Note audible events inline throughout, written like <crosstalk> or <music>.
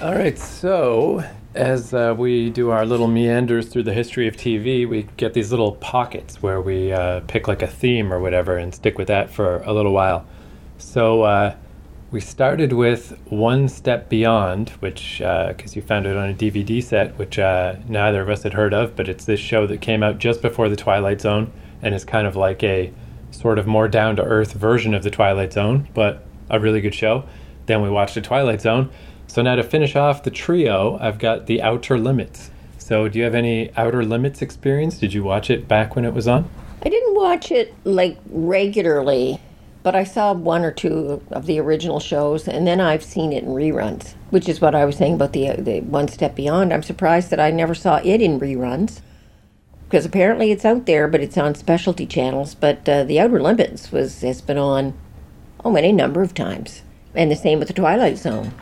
All right, so as uh, we do our little meanders through the history of TV, we get these little pockets where we uh, pick like a theme or whatever and stick with that for a little while. So uh, we started with One Step Beyond, which, because you found it on a DVD set, which uh, neither of us had heard of, but it's this show that came out just before The Twilight Zone and is kind of like a sort of more down to earth version of The Twilight Zone, but a really good show. Then we watched The Twilight Zone so now to finish off the trio, I've got The Outer Limits. So do you have any Outer Limits experience? Did you watch it back when it was on? I didn't watch it like regularly, but I saw one or two of the original shows, and then I've seen it in reruns, which is what I was saying about the the One Step Beyond. I'm surprised that I never saw it in reruns because apparently it's out there, but it's on specialty channels. But uh, the Outer Limits was has been on oh any number of times, and the same with the Twilight Zone.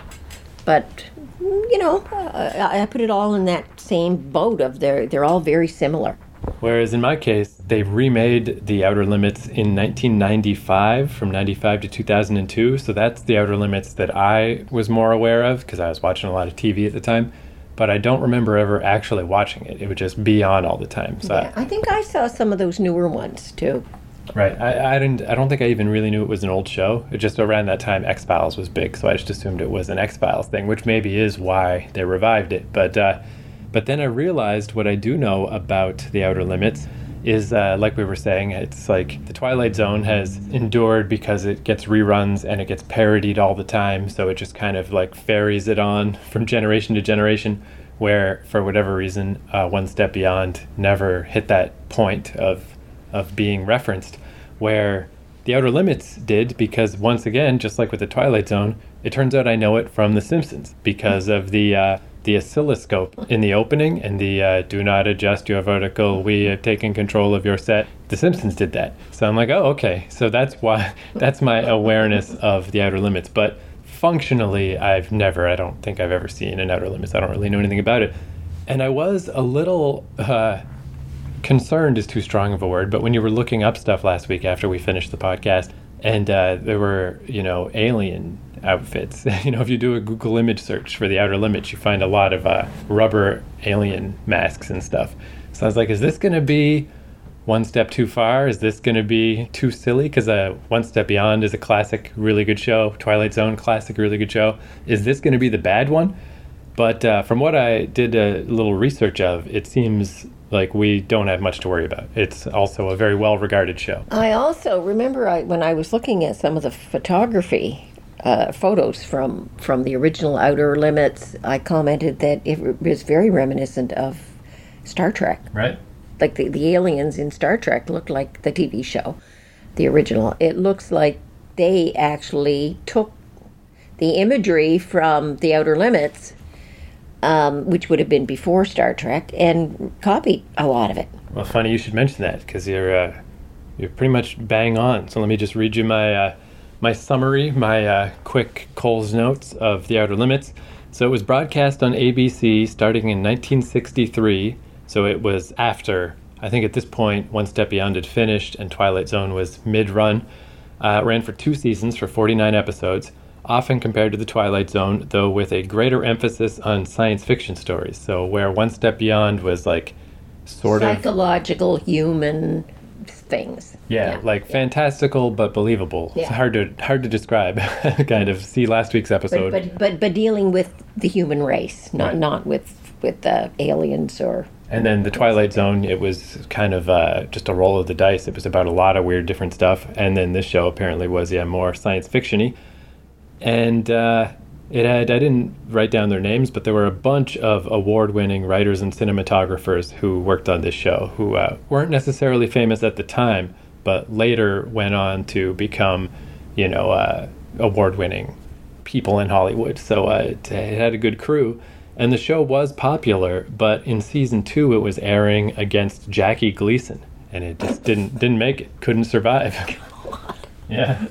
But you know, uh, I put it all in that same boat of they're they're all very similar. Whereas in my case, they remade The Outer Limits in 1995, from 95 to 2002. So that's The Outer Limits that I was more aware of because I was watching a lot of TV at the time. But I don't remember ever actually watching it. It would just be on all the time. So yeah, I, I think I saw some of those newer ones too. Right. I, I didn't. I don't think I even really knew it was an old show. It just around that time X Files was big, so I just assumed it was an X Files thing, which maybe is why they revived it. But uh, but then I realized what I do know about the Outer Limits is uh, like we were saying, it's like the Twilight Zone has endured because it gets reruns and it gets parodied all the time, so it just kind of like ferries it on <laughs> from generation to generation. Where for whatever reason, uh, One Step Beyond never hit that point of of being referenced, where the Outer Limits did because once again, just like with the Twilight Zone, it turns out I know it from The Simpsons because of the uh, the oscilloscope in the opening and the uh, "Do not adjust your vertical. We have taken control of your set." The Simpsons did that, so I'm like, oh, okay. So that's why <laughs> that's my awareness of the Outer Limits, but. Functionally, I've never, I don't think I've ever seen an Outer Limits. I don't really know anything about it. And I was a little uh, concerned is too strong of a word, but when you were looking up stuff last week after we finished the podcast, and uh, there were, you know, alien outfits. <laughs> you know, if you do a Google image search for the outer limits, you find a lot of uh, rubber alien masks and stuff. So I was like, is this going to be one step too far? Is this going to be too silly? Because uh, One Step Beyond is a classic, really good show. Twilight Zone, classic, really good show. Is this going to be the bad one? But uh, from what I did a little research of, it seems like we don't have much to worry about. It's also a very well regarded show. I also remember I, when I was looking at some of the photography uh, photos from from the original Outer Limits, I commented that it was very reminiscent of Star Trek. Right. Like the, the aliens in Star Trek looked like the TV show, the original. It looks like they actually took the imagery from the Outer Limits um, which would have been before Star Trek, and copied a lot of it. Well, funny you should mention that because you're uh, you're pretty much bang on. So let me just read you my uh, my summary, my uh, quick Cole's notes of The Outer Limits. So it was broadcast on ABC starting in 1963. So it was after I think at this point One Step Beyond had finished and Twilight Zone was mid-run. Uh, ran for two seasons for 49 episodes often compared to The Twilight Zone, though with a greater emphasis on science fiction stories. So, where One Step Beyond was like sort psychological, of psychological, human things. Yeah, yeah. like yeah. fantastical but believable. Yeah. It's hard to hard to describe. <laughs> kind of see last week's episode. But but but, but dealing with the human race, not right. not with with the aliens or. And then the Twilight Zone, it was kind of uh, just a roll of the dice. It was about a lot of weird different stuff. And then this show apparently was yeah more science fictiony and uh, it had I didn't write down their names, but there were a bunch of award-winning writers and cinematographers who worked on this show who uh, weren't necessarily famous at the time, but later went on to become, you know, uh, award-winning people in Hollywood. So uh, it, it had a good crew. And the show was popular, but in season two, it was airing against Jackie Gleason, and it just didn't didn't make it. Couldn't survive. <laughs> yeah.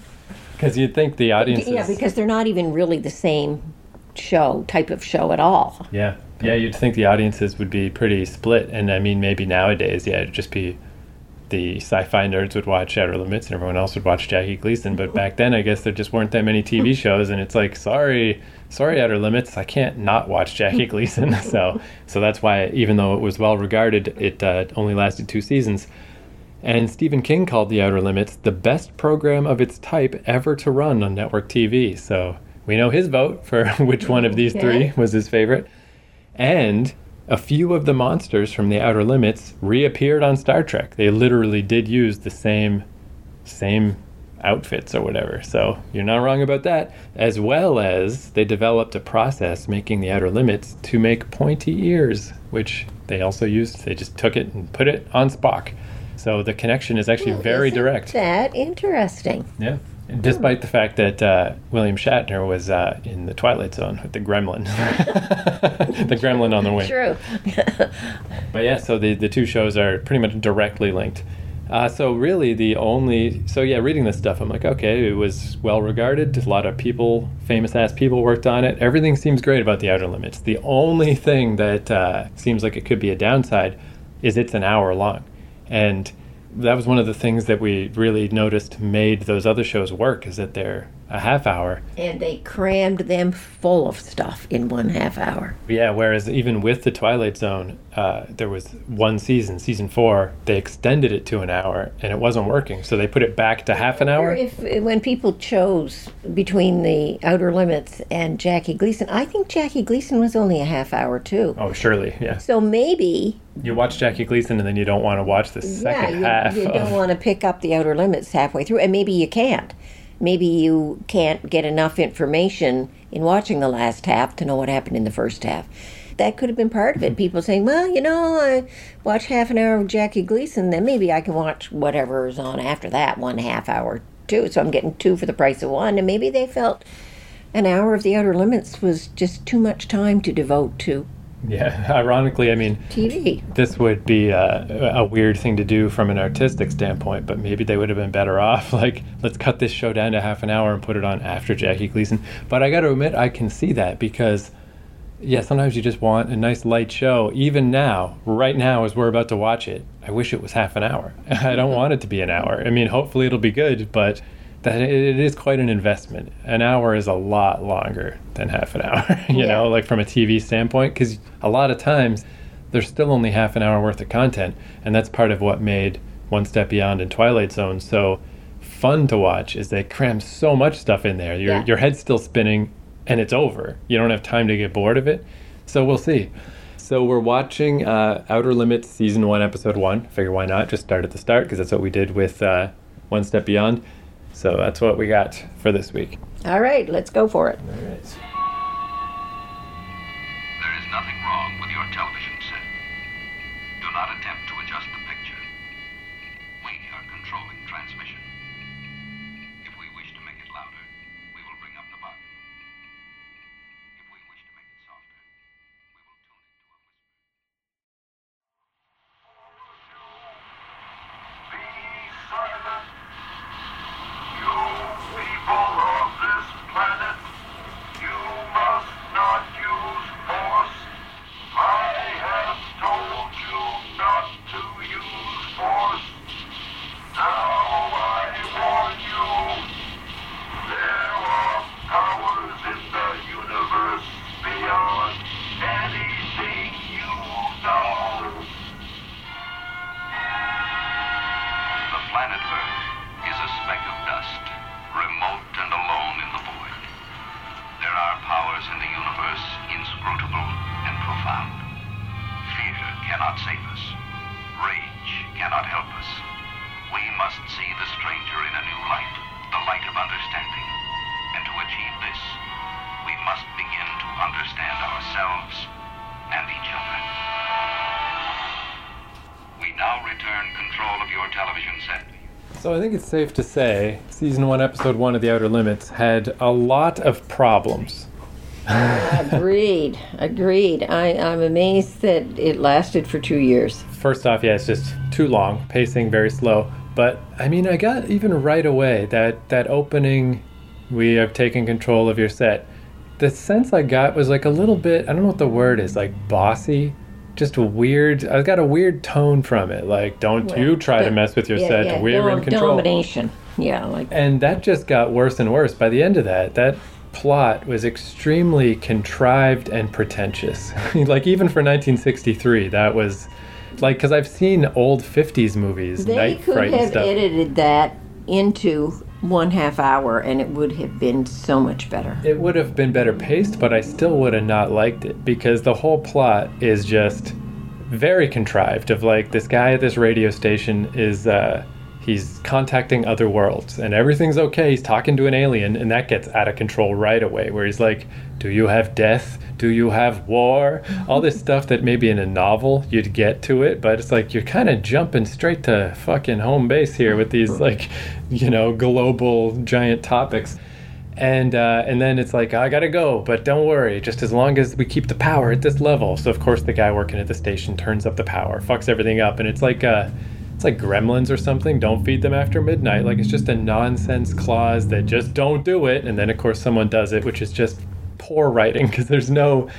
Because you'd think the audience. Yeah, because they're not even really the same show type of show at all. Yeah, yeah, you'd think the audiences would be pretty split, and I mean maybe nowadays, yeah, it'd just be the sci-fi nerds would watch Outer Limits and everyone else would watch Jackie Gleason. But back then, I guess there just weren't that many TV <laughs> shows, and it's like, sorry, sorry, Outer Limits, I can't not watch Jackie <laughs> Gleason. <laughs> so, so that's why, even though it was well regarded, it uh, only lasted two seasons. And Stephen King called The Outer Limits the best program of its type ever to run on network TV. So we know his vote for <laughs> which one of these Okay. three was his favorite. And a few of the monsters from The Outer Limits reappeared on Star Trek. They literally did use the same same outfits or whatever. So you're not wrong about that. As well as they developed a process making the outer limits to make pointy ears, which they also used. They just took it and put it on Spock. So the connection is actually very Isn't direct. That interesting. Yeah. And despite the fact that uh, William Shatner was uh, in the Twilight Zone with the gremlin, <laughs> the gremlin on the wing. True. <laughs> But yeah, so the, the two shows are pretty much directly linked. Uh, so really, the only so yeah, reading this stuff, I'm like, okay, it was well regarded. A lot of people, famous ass people, worked on it. Everything seems great about the Outer Limits. The only thing that uh, seems like it could be a downside is it's an hour long, and that was one of the things that we really noticed made those other shows work is that they're a half hour and they crammed them full of stuff in one half hour. Yeah, whereas even with the Twilight Zone, uh, there was one season, season four, they extended it to an hour and it wasn't working. So they put it back to half an hour. if when people chose between the Outer Limits and Jackie Gleason, I think Jackie Gleason was only a half hour too. Oh, surely, yes. So maybe You watch Jackie Gleason and then you don't want to watch the second yeah, half. you, you of, don't want to pick up the Outer Limits halfway through, and maybe you can't. Maybe you can't get enough information in watching the last half to know what happened in the first half. That could have been part of it. Mm-hmm. People saying, "Well, you know, I watch half an hour of Jackie Gleason, then maybe I can watch whatever is on after that one half hour too." So I'm getting two for the price of one, and maybe they felt an hour of the Outer Limits was just too much time to devote to yeah, <laughs> ironically, I mean, TV. this would be uh, a weird thing to do from an artistic standpoint, but maybe they would have been better off. <laughs> Like, let's cut this show down to half an hour and put it on after Jackie Gleason. But I got to admit, I can see that because, yeah, sometimes you just want a nice light show. Even now, right now, as we're about to watch it, I wish it was half an hour. <laughs> I don't want it to be an hour. I mean, hopefully it'll be good, but that it is quite an investment. An hour is a lot longer than half an hour, <laughs> you Yeah. know, like from a TV standpoint, because a lot of times there's still only half an hour worth of content, and that's part of what made One Step Beyond and Twilight Zone so fun to watch. Is they cram so much stuff in there. Your Yeah. your head's still spinning, and it's over. You don't have time to get bored of it. So we'll see. So we're watching uh, Outer Limits season one, episode one. Figure why not? Just start at the start because that's what we did with uh, One Step Beyond. So that's what we got for this week. All right, let's go for it. All right. So I think it's safe to say season one, episode one of The Outer Limits had a lot of problems. Agreed. Agreed. I, I'm amazed that it lasted for two years. First off, yeah, it's just too long, pacing very slow. But I mean, I got even right away that that opening, we have taken control of your set. The sense I got was like a little bit, I don't know what the word is, like bossy. Just a weird. I got a weird tone from it. Like, don't you try to mess with your Yeah, set. yeah, We're in control. Domination. Yeah, like And that just got worse and worse. By the end of that, that plot was extremely contrived and pretentious. <laughs> like even for 1963, that was like because I've seen old 50s movies, they Night could have stuff. edited that into one half hour, and it would have been so much better. It would have been better paced, but I still would have not liked it because the whole plot is just very contrived. Of like this guy at this radio station is uh, he's contacting other worlds and everything's okay. He's talking to an alien, and that gets out of control right away. Where he's like, "Do you have death? Do you have war?" All this stuff that maybe in a novel you'd get to it, but it's like you're kind of jumping straight to fucking home base here with these like, you know, global giant topics and uh, and then it's like I gotta go, but don't worry, just as long as we keep the power at this level. So of course the guy working at the station turns up the power, fucks everything up, and it's like uh, it's like Gremlins or something. Don't feed them after midnight. Like it's just a nonsense clause that just don't do it, and then of course someone does it, which is just poor writing because there's no.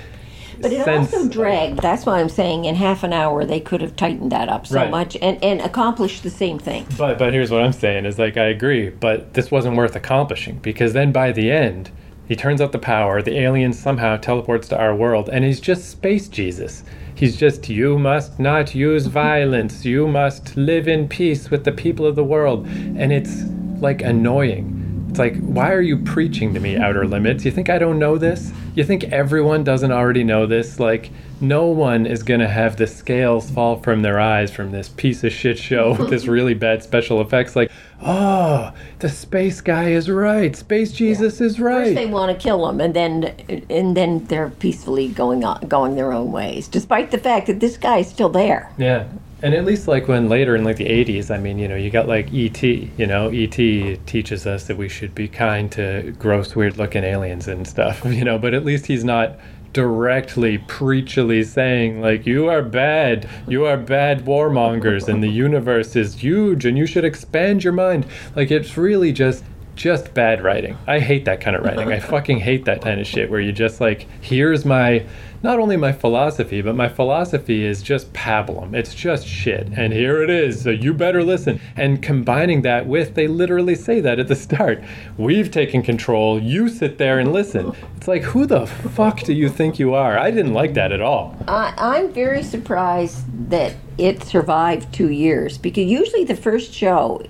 But it sense also dragged. That's why I'm saying in half an hour they could have tightened that up so Right. much and, and accomplished the same thing. But but here's what I'm saying is like I agree, but this wasn't worth accomplishing because then by the end he turns out the power, the alien somehow teleports to our world, and he's just space Jesus. He's just you must not use violence. You must live in peace with the people of the world, and it's like annoying. It's like, why are you preaching to me, Outer Limits? You think I don't know this? You think everyone doesn't already know this? Like, no one is going to have the scales fall from their eyes from this piece of shit show with this really <laughs> bad special effects. Like, oh, the space guy is right. Space Jesus is right. First they want to kill him, and then and then they're peacefully going on, going their own ways, despite the fact that this guy is still there. Yeah. And at least like when later in like the 80s, I mean, you know, you got like E.T., you know, E.T. teaches us that we should be kind to gross, weird looking aliens and stuff, <laughs> you know, but at least he's not directly, preachily saying, like, you are bad, you are bad warmongers, and the universe is huge, and you should expand your mind. Like, it's really just. Just bad writing. I hate that kind of writing. I <laughs> fucking hate that kind of shit where you just like, here's my, not only my philosophy, but my philosophy is just pablum. It's just shit. And here it is. So you better listen. And combining that with, they literally say that at the start. We've taken control. You sit there and listen. It's like, who the fuck do you think you are? I didn't like that at all. I, I'm very surprised that it survived two years because usually the first show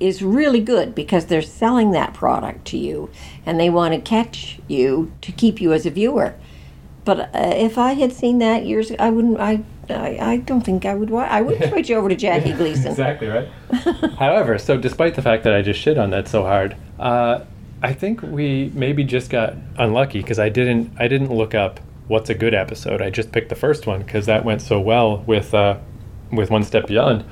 is really good because they're selling that product to you and they want to catch you to keep you as a viewer. But uh, if I had seen that years, ago, I wouldn't. I, I, I don't think I would. wa- I would switch over to Jackie <laughs> Gleason. Exactly right. <laughs> However, so despite the fact that I just shit on that so hard, uh, I think we maybe just got unlucky because I didn't I didn't look up what's a good episode. I just picked the first one because that went so well with uh, with One Step Beyond.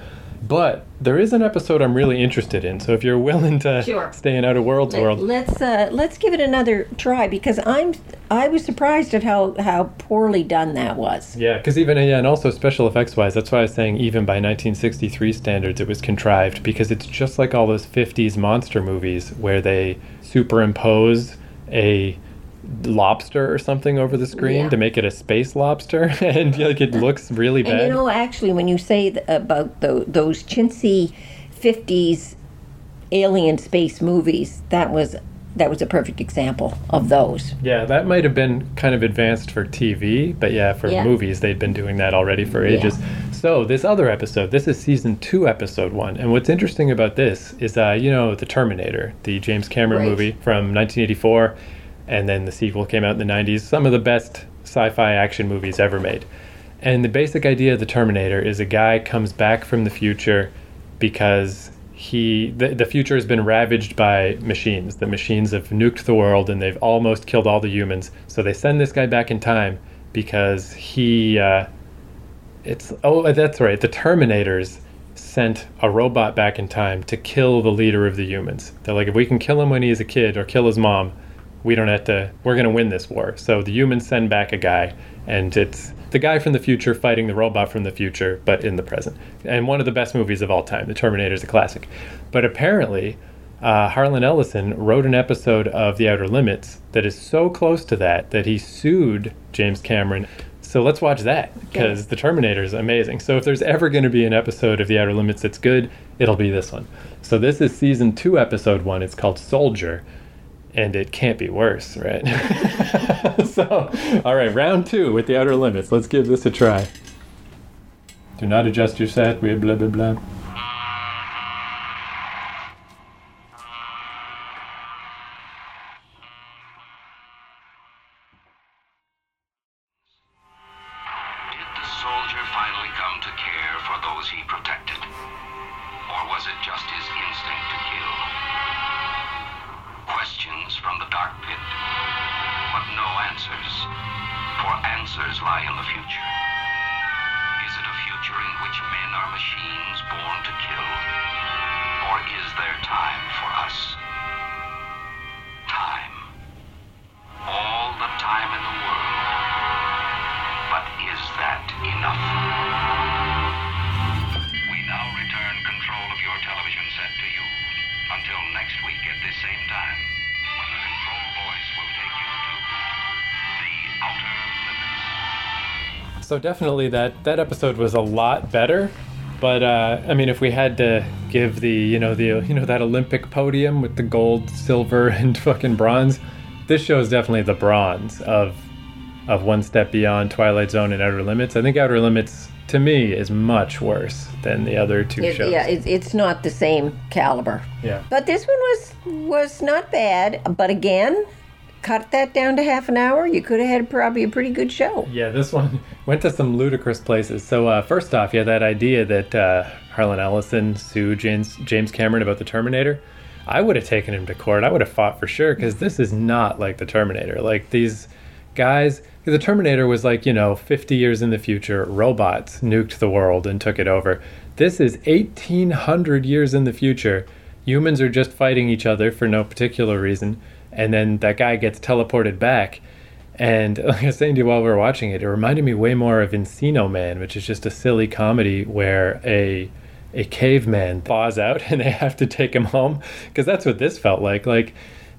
But there is an episode I'm really interested in. So if you're willing to Sure. stay in Outer Worlds world, Let's uh, let's give it another try because I'm I was surprised at how how poorly done that was. Yeah, because even yeah, and also special effects wise, that's why I was saying even by 1963 standards, it was contrived because it's just like all those 50s monster movies where they superimpose a lobster or something over the screen Yeah. to make it a space lobster, <laughs> and like it looks really bad. And you know, actually, when you say th- about tho- those chintzy '50s alien space movies, that was that was a perfect example of those. yeah, that might have been kind of advanced for TV, but yeah, for Yeah. movies, they'd been doing that already for Yeah. ages. So this other episode, this is season two, episode one, and what's interesting about this is, uh, you know, the Terminator, the James Cameron Right. movie from 1984, and then the sequel came out in the 90s. Some of the best sci-fi action movies ever made. And the basic idea of the Terminator is a guy comes back from the future because he the, the future has been ravaged by machines. The machines have nuked the world and they've almost killed all the humans. So they send this guy back in time because he uh, it's oh that's right. The Terminators sent a robot back in time to kill the leader of the humans. They're like if we can kill him when he is a kid or kill his mom, we don't have to we're going to win this war. So the humans send back a guy and it's the guy from the future fighting the robot from the future but in the present. And one of the best movies of all time. The Terminator is a classic. But apparently uh, Harlan Ellison wrote an episode of The Outer Limits that is so close to that that he sued James Cameron So let's watch that because the Terminator is amazing. So if there's ever going to be an episode of The Outer Limits that's good, it'll be this one. So this is season two, episode one. It's called Soldier, and it can't be worse, right? <laughs> so, all right, round two with The Outer Limits. Let's give this a try. Do not adjust your set. We blah blah blah. Answers lie in the future. Is it a future in which men are machines born to kill? Or is there time for us? Time. All the time in the world. But is that enough? We now return control of your television set to you. Until next week at this same time, So definitely that that episode was a lot better. But uh, I mean, if we had to give the you know the you know that Olympic podium with the gold, silver, <laughs> and fucking bronze, this show is definitely the bronze of of one step beyond Twilight Zone and Outer Limits. I think Outer Limits to me is much worse than the other two It, shows. yeah, it, it's not the same caliber. yeah. But this one was was not bad. But again, cut that down to half an hour. You could have had probably a pretty good show. Yeah, this one went to some ludicrous places. So uh, first off, had that idea that uh, Harlan Ellison sued James James Cameron about the Terminator. I would have taken him to court. I would have fought for sure because this is not like the Terminator. Like these guys, the Terminator was like you know 50 years in the future, robots nuked the world and took it over. This is 1800 years in the future. Humans are just fighting each other for no particular reason, and then that guy gets teleported back. And <laughs> like I was saying to you while we were watching it, it reminded me way more of Encino Man, which is just a silly comedy where a a caveman thaws out <laughs> and they have to take him home because that's what this felt like. Like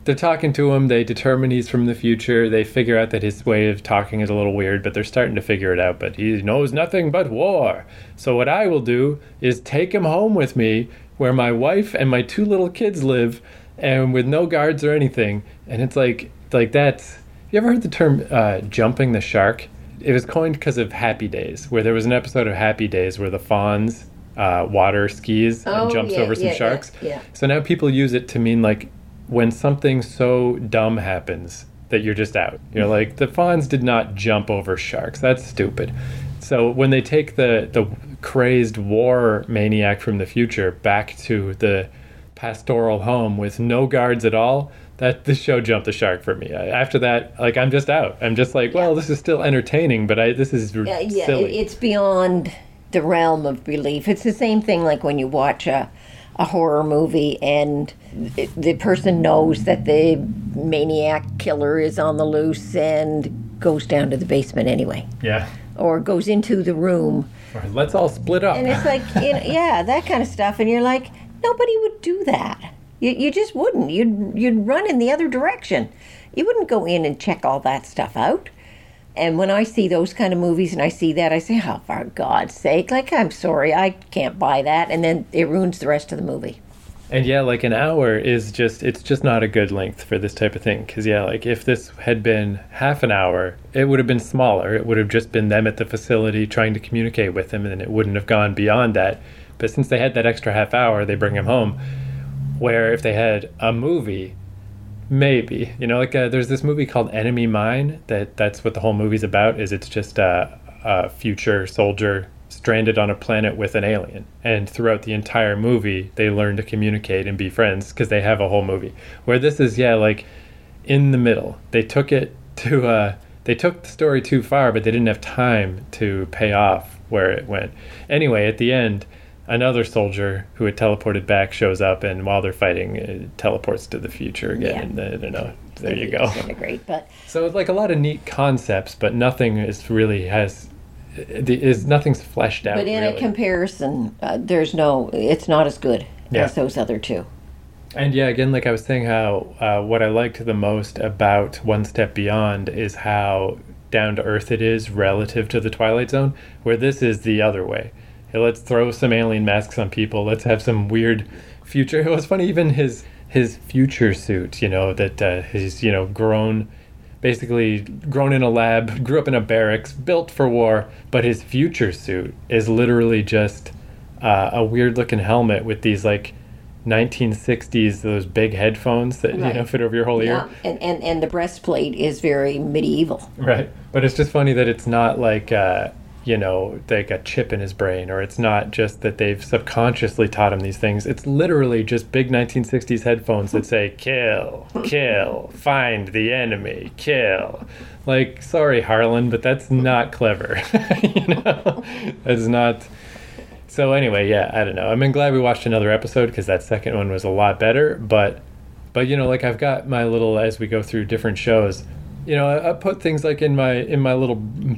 they're talking to him, they determine he's from the future. They figure out that his way of talking is a little weird, but they're starting to figure it out. But he knows nothing but war. So what I will do is take him home with me, where my wife and my two little kids live, and with no guards or anything. And it's like like that's you ever heard the term uh, jumping the shark? It was coined because of Happy Days, where there was an episode of Happy Days where the Fonz uh, water skis Oh, and jumps yeah, over some yeah, sharks. yeah. So now people use it to mean like when something so dumb happens that you're just out. You're like the Fonz did not jump over sharks. That's stupid. So when they take the the crazed war maniac from the future back to the pastoral home with no guards at all, that the show jumped the shark for me. I- After that, like I'm just out. I'm just like, well, this is still entertaining, but I this is Yeah, yeah, silly. it- it's beyond the realm of belief. It's the same thing like when you watch a, a horror movie and the, the person knows that the maniac killer is on the loose and goes down to the basement anyway, yeah. or goes into the room. Or let's all split up. And it's like, you know, <laughs> yeah, that kind of stuff. And you're like, nobody would do that. You, you just wouldn't. You'd, you'd run in the other direction. You wouldn't go in and check all that stuff out. And when I see those kind of movies and I see that, I say, oh, for God's sake, like, I'm sorry, I can't buy that. And then it ruins the rest of the movie. And yeah, like an hour is just, it's just not a good length for this type of thing. Because, yeah, like if this had been half an hour, it would have been smaller. It would have just been them at the facility trying to communicate with him, and it wouldn't have gone beyond that. But since they had that extra half hour, they bring him home. Where if they had a movie, maybe you know, like uh, there's this movie called Enemy Mine that that's what the whole movie's about. Is it's just a, a future soldier stranded on a planet with an alien, and throughout the entire movie, they learn to communicate and be friends because they have a whole movie. Where this is, yeah, like in the middle. They took it to uh, they took the story too far, but they didn't have time to pay off where it went. Anyway, at the end, another soldier who had teleported back shows up, and while they're fighting, it teleports to the future again. Yeah. And I don't know. There you go. Disintegrate. But <laughs> So it's like a lot of neat concepts, but nothing is really has is nothing's fleshed out. but in really. a comparison, uh, there's no, it's not as good Yeah. as those other two. And yeah, again, like I was saying, how uh, what I liked the most about One Step Beyond is how down to earth it is relative to the Twilight Zone, where this is the other way. Hey, let's throw some alien masks on people. Let's have some weird future. It was funny, even his his future suit, you know, that uh, he's you know grown, basically grown in a lab, <laughs> grew up in a barracks, built for war, but his future suit is literally just uh, a weird looking helmet with these like 1960s those big headphones that you know fit over your whole ear. Yeah, and, and, and the breastplate is very medieval. Right. But it's just funny that it's not like, uh, you know, like a chip in his brain, or it's not just that they've subconsciously taught him these things. It's literally just big 1960s headphones that say, kill, kill, find the enemy, kill. Like, sorry, Harlan, but that's not clever. <laughs> you know? It's not. So, anyway, yeah, I don't know. I mean, glad we watched another episode because that second one was a lot better, but but you know like i've got my little as we go through different shows you know I, I put things like in my in my little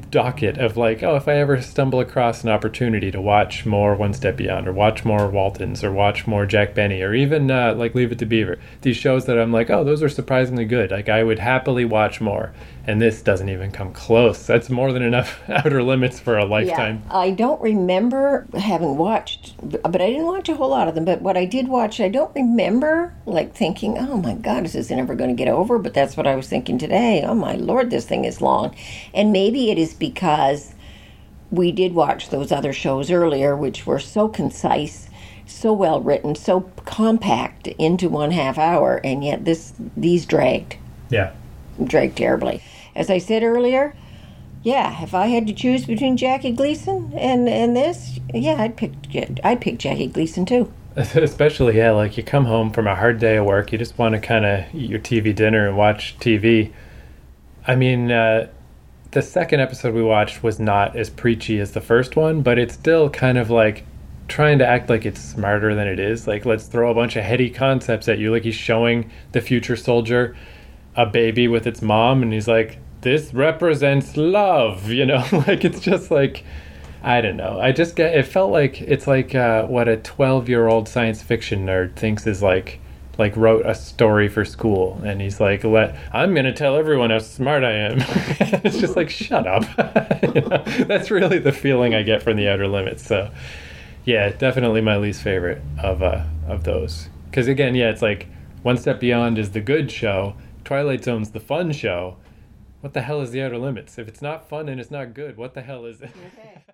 docket of like oh if i ever stumble across an opportunity to watch more one step beyond or watch more waltons or watch more jack benny or even uh, like leave it to beaver these shows that i'm like oh those are surprisingly good. Like i would happily watch more and this doesn't even come close that's more than enough <laughs> outer limits for a lifetime Yeah, I don't remember having watched, but I didn't watch a whole lot of them. But what I did watch, I don't remember like thinking, "Oh my God, this is this ever going to get over?" But that's what I was thinking today. Oh my Lord, this thing is long, and maybe it is because we did watch those other shows earlier, which were so concise, so well written, so compact into one half hour, and yet this these dragged yeah dragged terribly. As I said earlier, yeah, if I had to choose between Jackie Gleason and and this, yeah, I'd pick I'd pick Jackie Gleason too. <laughs> Especially, yeah, like you come home from a hard day of work, you just want to kind of eat your TV dinner and watch TV. I mean, uh, the second episode we watched was not as preachy as the first one, but it's still kind of like trying to act like it's smarter than it is. Like, let's throw a bunch of heady concepts at you. Like, he's showing the future soldier a baby with its mom, and he's like, this represents love, you know? <laughs> like, it's just like. I don't know. I just get it felt like it's like uh, what a 12-year-old science fiction nerd thinks is like like wrote a story for school and he's like let I'm going to tell everyone how smart I am. <laughs> it's just like shut up. <laughs> You know? That's really the feeling I get from the outer limits. So yeah, definitely my least favorite of uh of those. Cuz again, yeah, it's like One Step Beyond is the good show, Twilight Zone's the fun show. What the hell is the outer limits? If it's not fun and it's not good, what the hell is it? <laughs>